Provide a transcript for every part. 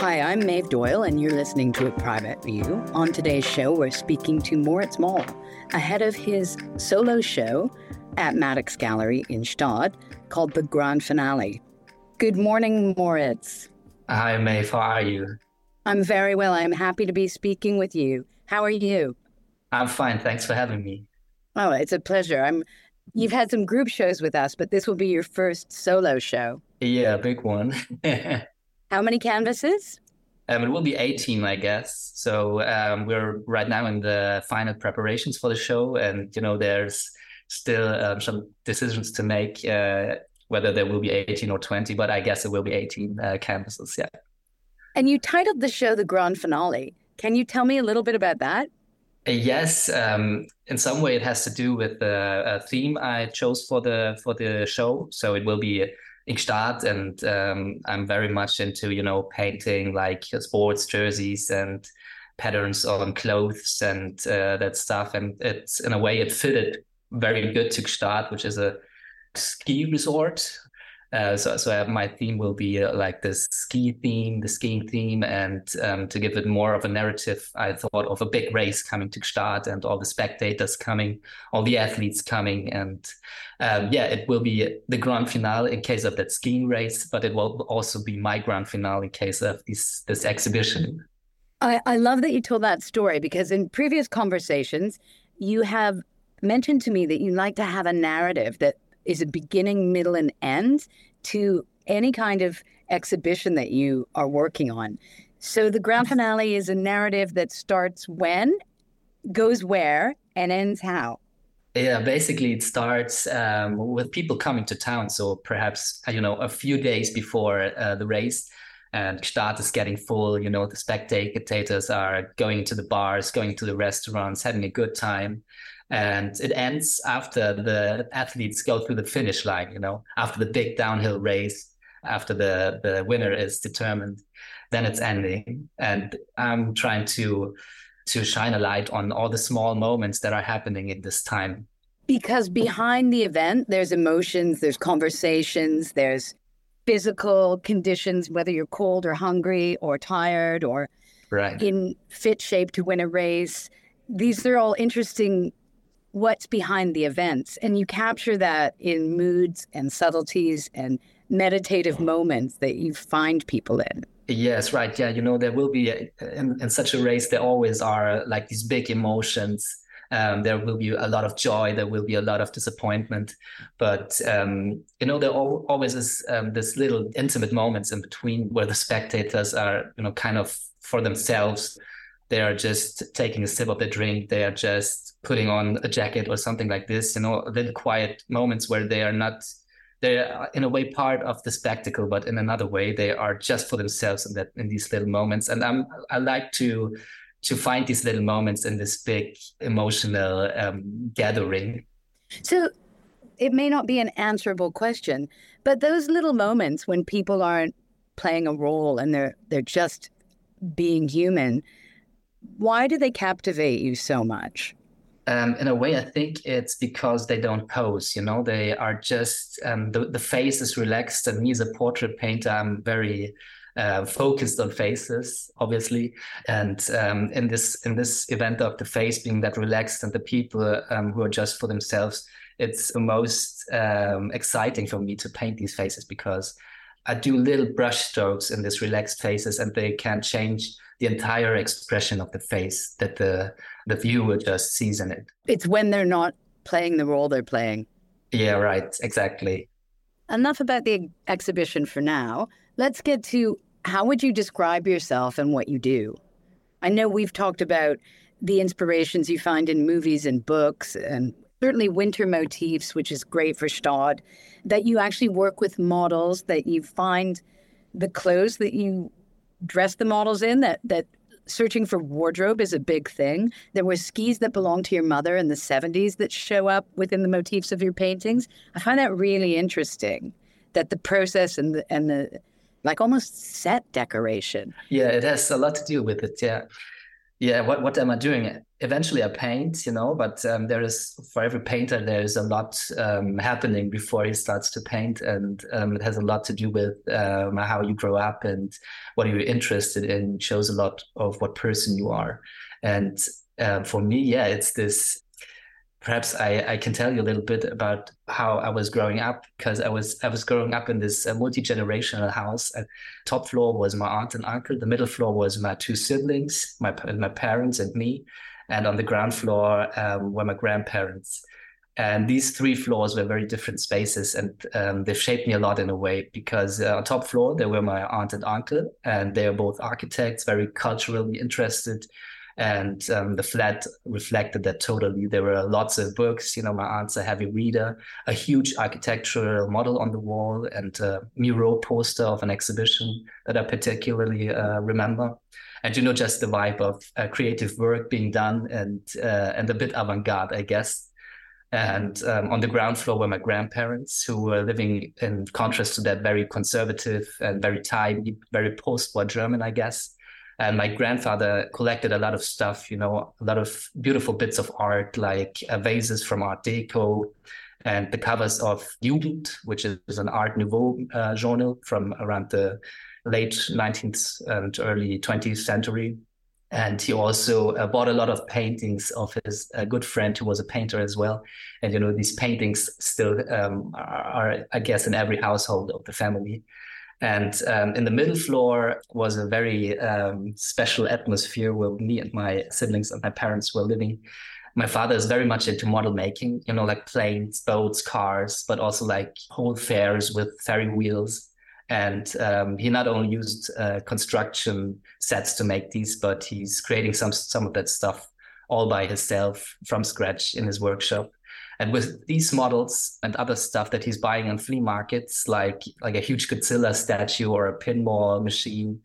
Hi, I'm Maeve Doyle, and you're listening to A Private View. On today's show, we're speaking to Moritz Moll ahead of his solo show at Maddox Gallery in Gstaad called The Grand Finale. Good morning, Moritz. Hi, Maeve. How are you? I'm very well. I'm happy to be speaking with you. How are you? I'm fine. Thanks for having me. Oh, it's a pleasure. I'm. You've had some group shows with us, but this will be your first solo show. Yeah, big one. How many canvases? Um, it will be 18, I guess. So um, we're right now in the final preparations for the show, and you know, there's still um, some decisions to make uh, whether there will be 18 or 20, but I guess it will be 18 uh, canvases. Yeah. And you titled the show the Grand Finale. Can you tell me a little bit about that? Uh, yes, um, in some way it has to do with the theme I chose for the for the show. So it will be Gstaad, and um, I'm very much into you know painting like sports jerseys and patterns on clothes and uh, that stuff. And it's in a way it fitted very good to Gstaad, which is a ski resort uh, so, so my theme will be uh, like the ski theme, the skiing theme, and um, to give it more of a narrative, I thought of a big race coming to start and all the spectators coming, all the athletes coming, and um, yeah, it will be the grand finale in case of that skiing race, but it will also be my grand finale in case of this this exhibition. I, I love that you told that story because in previous conversations, you have mentioned to me that you like to have a narrative that is a beginning, middle, and end to any kind of exhibition that you are working on. So the grand finale is a narrative that starts when, goes where, and ends how. Yeah, basically it starts um, with people coming to town. So perhaps you know a few days before uh, the race, and Gstaad is getting full. You know the spectators are going to the bars, going to the restaurants, having a good time and it ends after the athletes go through the finish line you know after the big downhill race after the the winner is determined then it's ending. And i'm trying to to shine a light on all the small moments that are happening in this time. Because behind the event there's emotions there's conversations there's physical conditions whether you're cold or hungry or tired or right. in fit shape to win a race. These are all interesting what's behind the events. And you capture that in moods and subtleties and meditative moments that you find people in. Yes, right. Yeah, you know, there will be, in, in such a race, there always are like these big emotions. Um, there will be a lot of joy. There will be a lot of disappointment, but um, you know there always is um, this little intimate moments in between where the spectators are, you know, kind of for themselves they are just taking a sip of the drink they are just putting on a jacket or something like this you know little quiet moments where they are not they're in a way part of the spectacle but in another way they are just for themselves in that in these little moments and i'm i like to to find these little moments in this big emotional um, gathering so it may not be an answerable question but those little moments when people aren't playing a role and they're they're just being human why do they captivate you so much? Um, in a way, I think it's because they don't pose. You know, they are just um, the the face is relaxed. And me as a portrait painter, I'm very uh, focused on faces, obviously. And um, in this in this event of the face being that relaxed and the people um, who are just for themselves, it's the most um, exciting for me to paint these faces because I do little brush strokes in these relaxed faces, and they can change the entire expression of the face that the the viewer just sees in it. It's when they're not playing the role they're playing. Yeah, right. Exactly. Enough about the exhibition for now. Let's get to how would you describe yourself and what you do? I know we've talked about the inspirations you find in movies and books and certainly winter motifs, which is great for Gstaad, that you actually work with models, that you find the clothes that you dress the models in that that searching for wardrobe is a big thing. There were skis that belonged to your mother in the 70s that show up within the motifs of your paintings. I find that really interesting that the process and the and the like almost set decoration. Yeah, it has a lot to do with it. Yeah. Yeah, what, what am I doing? Eventually I paint, you know, but um, there is for every painter there is a lot um, happening before he starts to paint, and um, it has a lot to do with um, how you grow up and what you're interested in. Shows a lot of what person you are, and uh, for me, yeah, it's this. Perhaps I, I can tell you a little bit about how I was growing up because I was I was growing up in this uh, multi generational house. And top floor was my aunt and uncle. The middle floor was my two siblings, my my parents and me and on the ground floor um, were my grandparents. And these three floors were very different spaces, and um, they shaped me a lot in a way because uh, on top floor there were my aunt and uncle, and they are both architects, very culturally interested, and um, the flat reflected that totally. There were lots of books. You know, my aunt's a heavy reader, a huge architectural model on the wall, and a mural poster of an exhibition that I particularly uh, remember and you know just the vibe of uh, creative work being done and uh, and a bit avant-garde i guess and um, on the ground floor were my grandparents who were living in contrast to that very conservative and very tidy very post-war german i guess and my grandfather collected a lot of stuff you know a lot of beautiful bits of art like uh, vases from art deco and the covers of Jugend, which is an Art Nouveau uh, journal from around the late 19th and early 20th century. And he also uh, bought a lot of paintings of his uh, good friend who was a painter as well. And, you know, these paintings still um, are, are, I guess, in every household of the family. And um, in the middle floor was a very um, special atmosphere where me and my siblings and my parents were living. My father is very much into model making, you know, like planes, boats, cars, but also like whole fairs with ferry wheels and um, he not only used uh, construction sets to make these, but he's creating some some of that stuff all by himself from scratch in his workshop. And with these models and other stuff that he's buying on flea markets, like like a huge Godzilla statue or a pinball machine,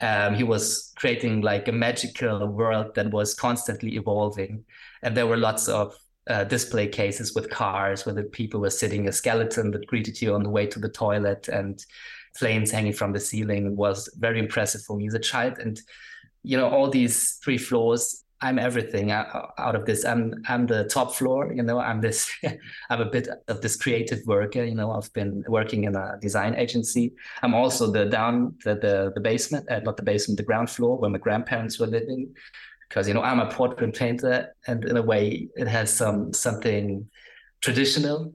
um, he was creating like a magical world that was constantly evolving. And there were lots of uh, display cases with cars where the people were sitting, a skeleton that greeted you on the way to the toilet, and flames hanging from the ceiling was very impressive for me as a child. And you know, all these three floors, I'm everything out of this. I'm I'm the top floor. You know, I'm this. I'm a bit of this creative worker. You know, I've been working in a design agency. I'm also the down the the, the basement, uh, not the basement, the ground floor where my grandparents were living. Because you know, I'm a portrait painter, and in a way, it has some something traditional.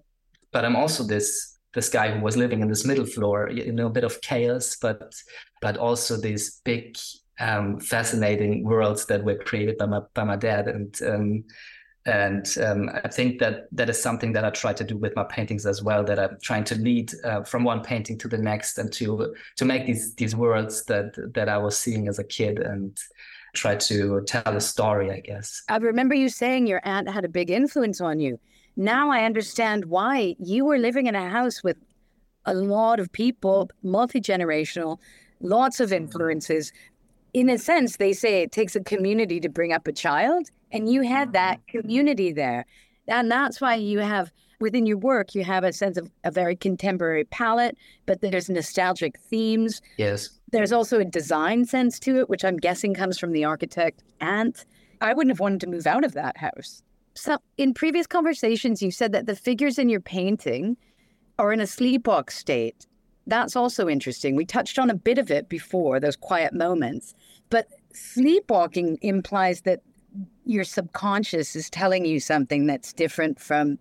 But I'm also this this guy who was living in this middle floor, you know, a bit of chaos, but but also these big, um, fascinating worlds that were created by my by my dad, and um, and um, I think that that is something that I try to do with my paintings as well. That I'm trying to lead uh, from one painting to the next, and to to make these these worlds that that I was seeing as a kid, and try to tell a story. I guess. I remember you saying your aunt had a big influence on you now I understand why you were living in a house with a lot of people, multi generational, lots of influences. In a sense, they say it takes a community to bring up a child, and you had that mm-hmm. community there. And that's why you have within your work, you have a sense of a very contemporary palette, but there's nostalgic themes. Yes. There's also a design sense to it, which I'm guessing comes from the architect Aunt. I wouldn't have wanted to move out of that house. So, in previous conversations, you said that the figures in your painting are in a sleepwalk state. That's also interesting. We touched on a bit of it before, those quiet moments. But sleepwalking implies that your subconscious is telling you something that's different from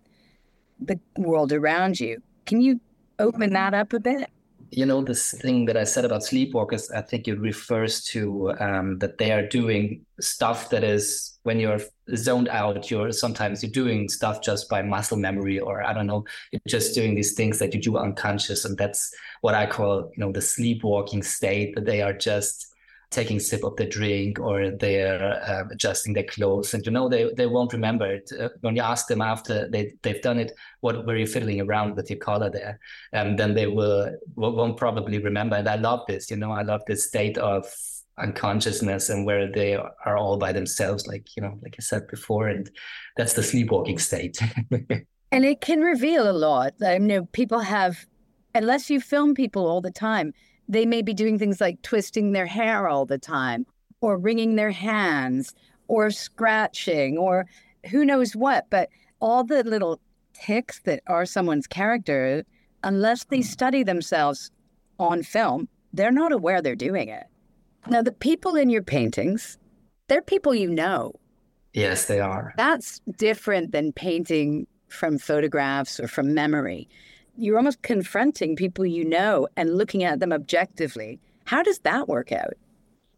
the world around you. Can you open that up a bit? you know this thing that i said about sleepwalkers i think it refers to um, that they are doing stuff that is when you're zoned out you're sometimes you're doing stuff just by muscle memory or i don't know you're just doing these things that you do unconscious and that's what i call you know the sleepwalking state that they are just taking sip of the drink or they're uh, adjusting their clothes. And you know they, they won't remember it. Uh, when you ask them after they, they've done it what were you fiddling around with your collar there? And then they will won't probably remember. And i love this you know i love this state of unconsciousness and where they are all by themselves like you know like i said before. And that's the sleepwalking state. And it can reveal a lot. I know people have unless you film people all the time they may be doing things like twisting their hair all the time or wringing their hands or scratching or who knows what. But all the little ticks that are someone's character, unless they mm. study themselves on film, they're not aware they're doing it. Now, the people in your paintings, they're people you know. Yes, they are. That's different than painting from photographs or from memory. You're almost confronting people you know and looking at them objectively. How does that work out?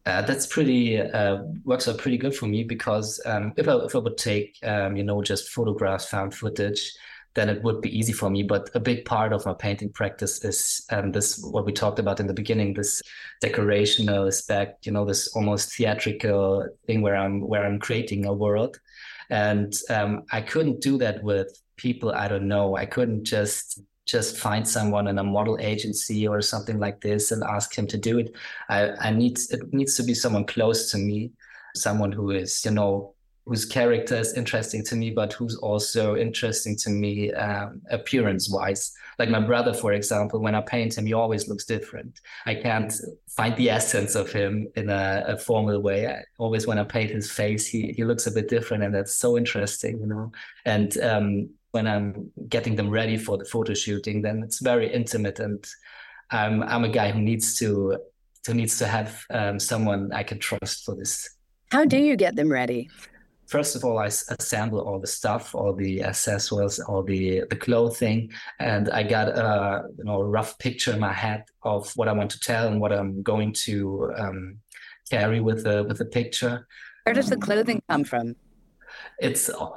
Uh, that's pretty uh, works out pretty good for me because um, if I if I would take um, you know just photographs, found footage, then it would be easy for me. But a big part of my painting practice is um, this what we talked about in the beginning, this decorational aspect, you know, this almost theatrical thing where I'm where I'm creating a world. And um, I couldn't do that with people I don't know. I couldn't just just find someone in a model agency or something like this and ask him to do it. I, I need it needs to be someone close to me, someone who is, you know, whose character is interesting to me, but who's also interesting to me um, appearance wise. Like my brother, for example, when I paint him, he always looks different. I can't find the essence of him in a, a formal way. I, always when I paint his face, he, he looks a bit different, and that's so interesting, you know. And um, when I'm getting them ready for the photo shooting, then it's very intimate, and I'm I'm a guy who needs to who needs to have um, someone I can trust for this. How do you get them ready? first of all, I assemble all the stuff, all the accessories, all the the clothing, and I got a you know a rough picture in my head of what I want to tell and what I'm going to um, carry with the with the picture. Where does the clothing come from? It's uh,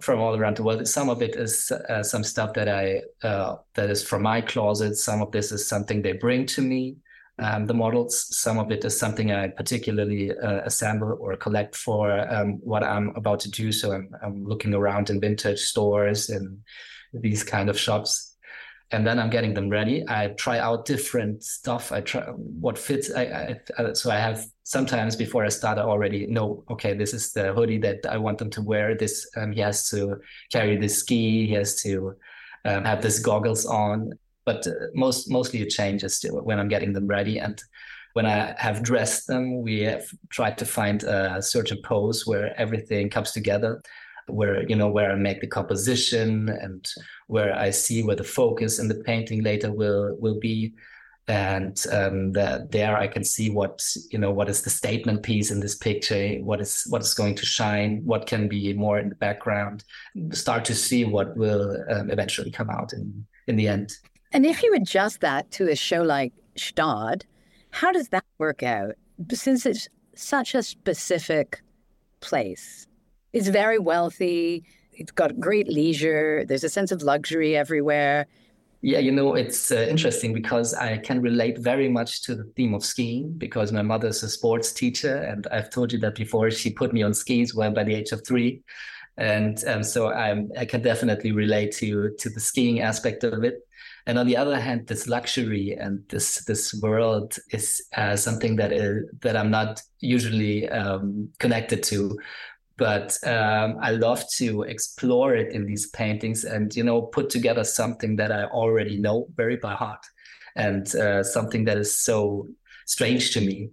from all around the world. Some of it is uh, some stuff that I uh, that is from my closet. Some of this is something they bring to me um, the models. Some of it is something I particularly uh, assemble or collect for um, what I'm about to do. So I'm, I'm looking around in vintage stores and these kind of shops. And then I'm getting them ready. I try out different stuff. I try what fits. I, I, so I have sometimes before I start, I already know. Okay, this is the hoodie that I want them to wear. This um, he has to carry this ski. He has to um, have this goggles on but uh, most mostly it changes when I'm getting them ready. And when I have dressed them, we have tried to find a certain pose where everything comes together, where you know where I make the composition and where I see where the focus in the painting later will will be. And um, there I can see what you know what is the statement piece in this picture, what is what is going to shine, what can be more in the background. Start to see what will um, eventually come out in in the end. And if you adjust that to a show like Gstaad, how does that work out? Since it's such a specific place, it's very wealthy, it's got great leisure, there's a sense of luxury everywhere. Yeah, you know, it's uh, interesting because I can relate very much to the theme of skiing because my mother's a sports teacher. And I've told you that before. She put me on skis well by the age of three. And um, so I'm, I can definitely relate to, to the skiing aspect of it and on the other hand this luxury and this this world is uh, something that is that i'm not usually um, connected to but um, i love to explore it in these paintings and you know put together something that i already know very by heart and uh, something that is so strange to me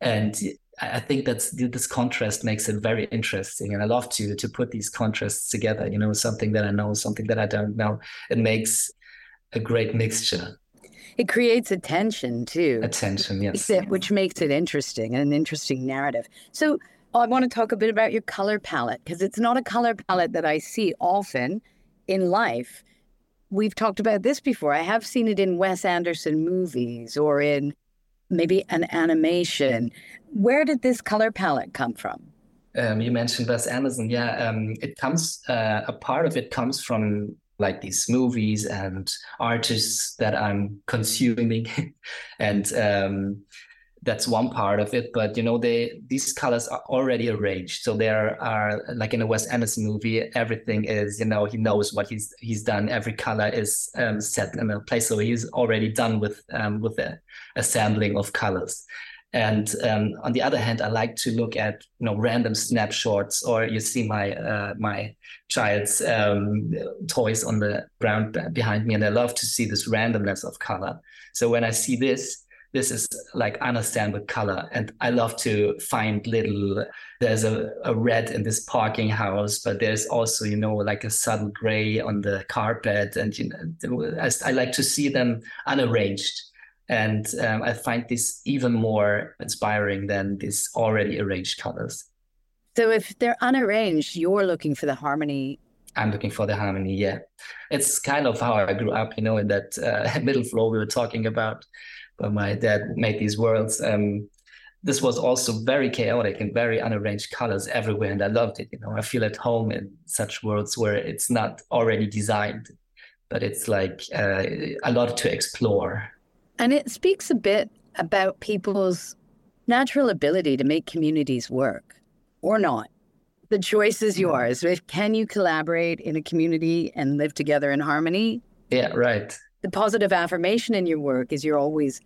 and I think that's this contrast makes it very interesting, and I love to to put these contrasts together. You know, something that I know, something that I don't know. It makes a great mixture. It creates attention too. Attention, yes. Which makes it interesting and an interesting narrative. So I want to talk a bit about your color palette because it's not a color palette that I see often in life. We've talked about this before. I have seen it in Wes Anderson movies or in maybe an animation. Where did this color palette come from? Um, you mentioned Wes Anderson. Yeah, um, it comes. Uh, a part of it comes from like these movies and artists that I'm consuming, and um, that's one part of it. But you know, they these colors are already arranged, so there are like in a Wes Anderson movie, everything is you know he knows what he's he's done. Every color is um, set in a place, so he's already done with um, with the assembling of colors. And um, on the other hand, I like to look at you know random snapshots, or you see my uh, my child's um, toys on the ground behind me, and I love to see this randomness of color. So when I see this, this is like understand with color and i love to find little there's a, a red in this parking house but there's also you know like a subtle gray on the carpet and you know I, I like to see them unarranged. And um, i find this even more inspiring than these already arranged colors. So if they're unarranged you're looking for the harmony. I'm looking for the harmony. Yeah, it's kind of how I grew up, you know, in that uh, middle floor we were talking about but my dad made these worlds. Um, this was also very chaotic and very unarranged colors everywhere, and I loved it. You know, I feel at home in such worlds where it's not already designed, but it's like uh, a lot to explore. And it speaks a bit about people's natural ability to make communities work or not. The choice is yours. Can you collaborate in a community and live together in harmony? Yeah, right the positive affirmation in your work is you're always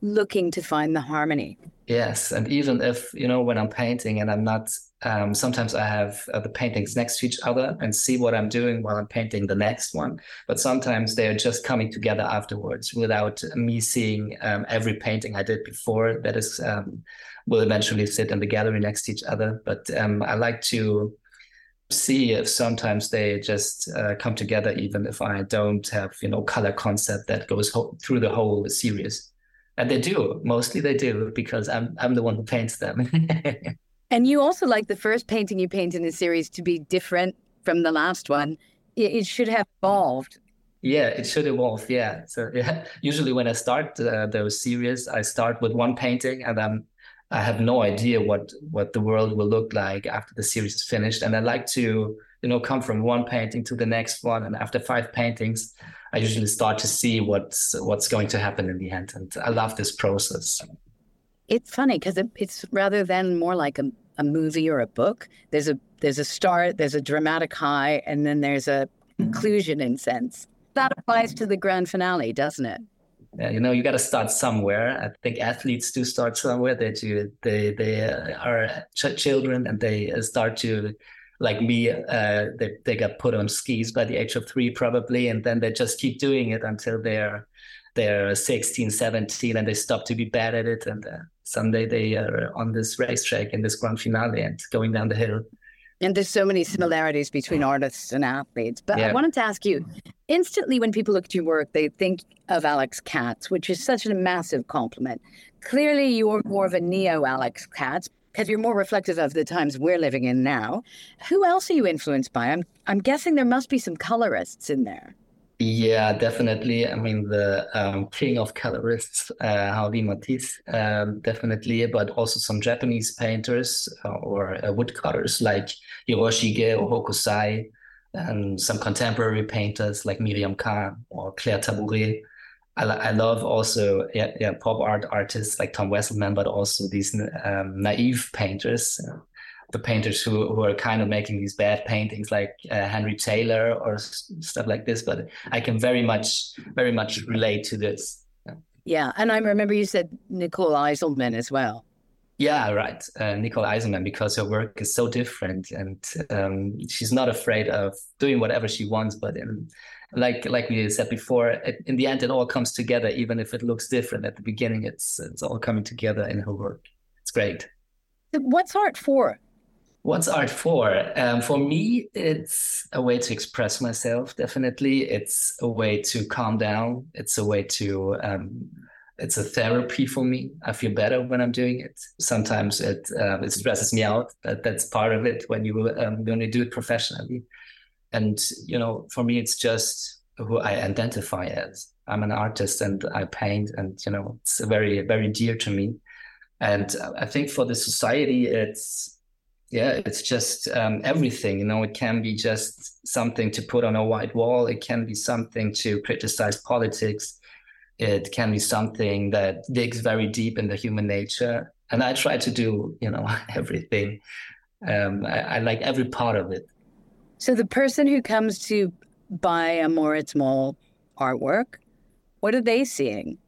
looking to find the harmony. Yes, and even if you know when I'm painting and I'm not, um, sometimes I have uh, the paintings next to each other and see what I'm doing while I'm painting the next one. But sometimes they are just coming together afterwards without me seeing um, every painting I did before. That is um, will eventually sit in the gallery next to each other. But um, I like to see if sometimes they just uh, come together even if i don't have you know color concept that goes ho- through the whole series. And they do. Mostly they do because i'm i'm the one who paints them. And you also like the first painting you paint in the series to be different from the last one. It, it should have evolved. Yeah it should evolve. Yeah. So yeah. Usually when i start uh, those series i start with one painting and i'm I have no idea what what the world will look like after the series is finished, and I like to you know come from one painting to the next one, and after five paintings, I usually start to see what's what's going to happen in the end, and I love this process. It's funny because it, it's rather than more like a, a movie or a book. There's a there's a start, there's a dramatic high, and then there's a conclusion in sense. That applies to the grand finale, doesn't it? You know you got to start somewhere. I think athletes do start somewhere. They do they they uh, are ch- children and they uh, start to like me uh, they, they got put on skis by the age of three probably and then they just keep doing it until they're they're 16 17 and they stop to be bad at it. And uh, someday they are on this racetrack in this grand finale and going down the hill and there's so many similarities between artists and athletes. But yeah. I wanted to ask you instantly, when people look at your work, they think of Alex Katz, which is such a massive compliment. Clearly, you're more of a neo Alex Katz because you're more reflective of the times we're living in now. Who else are you influenced by? I'm, I'm guessing there must be some colorists in there. Yeah, definitely. I mean, the um, king of colorists, uh, Matisse, um, definitely, but also some Japanese painters uh, or uh, woodcutters like Hiroshige or Hokusai, and some contemporary painters like Miriam Cahn or Claire Tabouret. I, I love also yeah, yeah pop art artists like Tom Wesselmann, but also these um, naive painters the painters who, who are kind of making these bad paintings like uh, Henry Taylor or stuff like this. But I can very much, very much relate to this. Yeah, yeah. and I remember you said Nicole Eisenman as well. Yeah, right. Uh, Nicole Eisenman, because her work is so different, and um, she's not afraid of doing whatever she wants. But in, like like we said before, it, in the end, it all comes together. Even if it looks different at the beginning, it's it's all coming together in her work. It's great. What's art for? What's art for? Um, for me, it's a way to express myself. Definitely, it's a way to calm down. It's a way to. Um, it's a therapy for me. I feel better when I'm doing it. Sometimes it um, it stresses me out. But that's part of it when you um, when you do it professionally. And you know, for me, it's just who I identify as. I'm an artist and I paint, and you know, it's very very dear to me. And I think for the society, it's yeah it's just um, everything you know it can be just something to put on a white wall. It can be something to criticize politics. It can be something that digs very deep into human nature. And i try to do you know everything. Um, I, I, like every part of it. So the person who comes to buy a Moritz Moll artwork what are they seeing?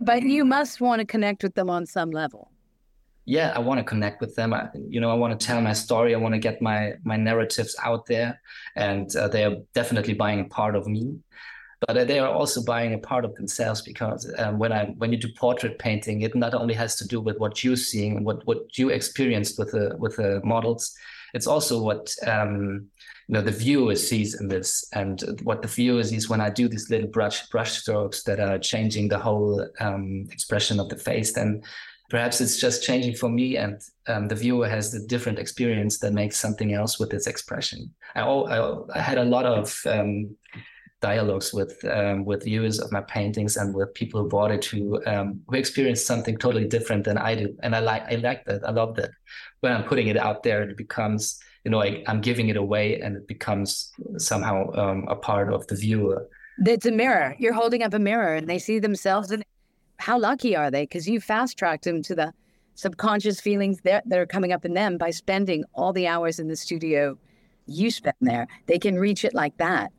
But you must want to connect with them on some level yeah, I want to connect with them. I, you know, I want to tell my story. I want to get my my narratives out there, and uh, they are definitely buying a part of me. but they are also buying a part of themselves because um, when I when you do portrait painting, it not only has to do with what you're seeing and what what you experienced with the with the models, it's also what um, you know the viewer sees in this, and what the viewer sees when I do these little brush brush strokes that are changing the whole um, expression of the face. Then perhaps it's just changing for me, and um, the viewer has a different experience that makes something else with its expression. I, I, I had a lot of um, dialogues with um, with viewers of my paintings and with people who bought it who um, who experienced something totally different than I do, and I like I like that. I love that. When I'm putting it out there, it becomes you know I, am giving it away, and it becomes somehow um, a part of the viewer. It's a mirror. You're holding up a mirror, and they see themselves. And how lucky are they? Because you fast tracked them to the subconscious feelings that, that are coming up in them by spending all the hours in the studio you spend there. They can reach it like that.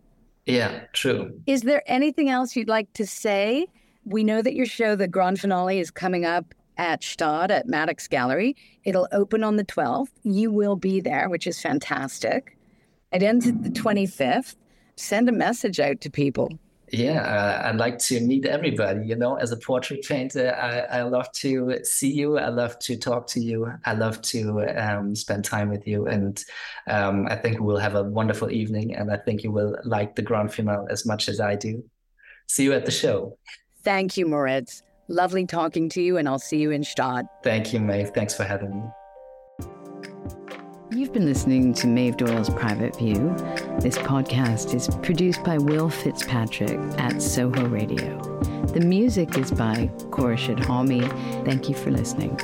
Yeah, true. Is there anything else you'd like to say? We know that your show, the grand finale, is coming up at Gstaad at Maddox Gallery. It'll open on the 12th. You will be there, which is fantastic. It ends at the 25th. Send a message out to people yeah, uh, I'd like to meet everybody. You know, as a portrait painter, I, I love to see you. I love to talk to you. I love to um, spend time with you. And um, I think we'll have a wonderful evening. And I think you will like the grand finale as much as I do. See you at the show. Thank you, Moritz. Lovely talking to you, and I'll see you in Gstaad. Thank you, Maeve. Thanks for having me. You've been listening to Maeve Doyle's Private View. This podcast is produced by Will Fitzpatrick at Soho Radio. The music is by Khorshid Hami. Thank you for listening.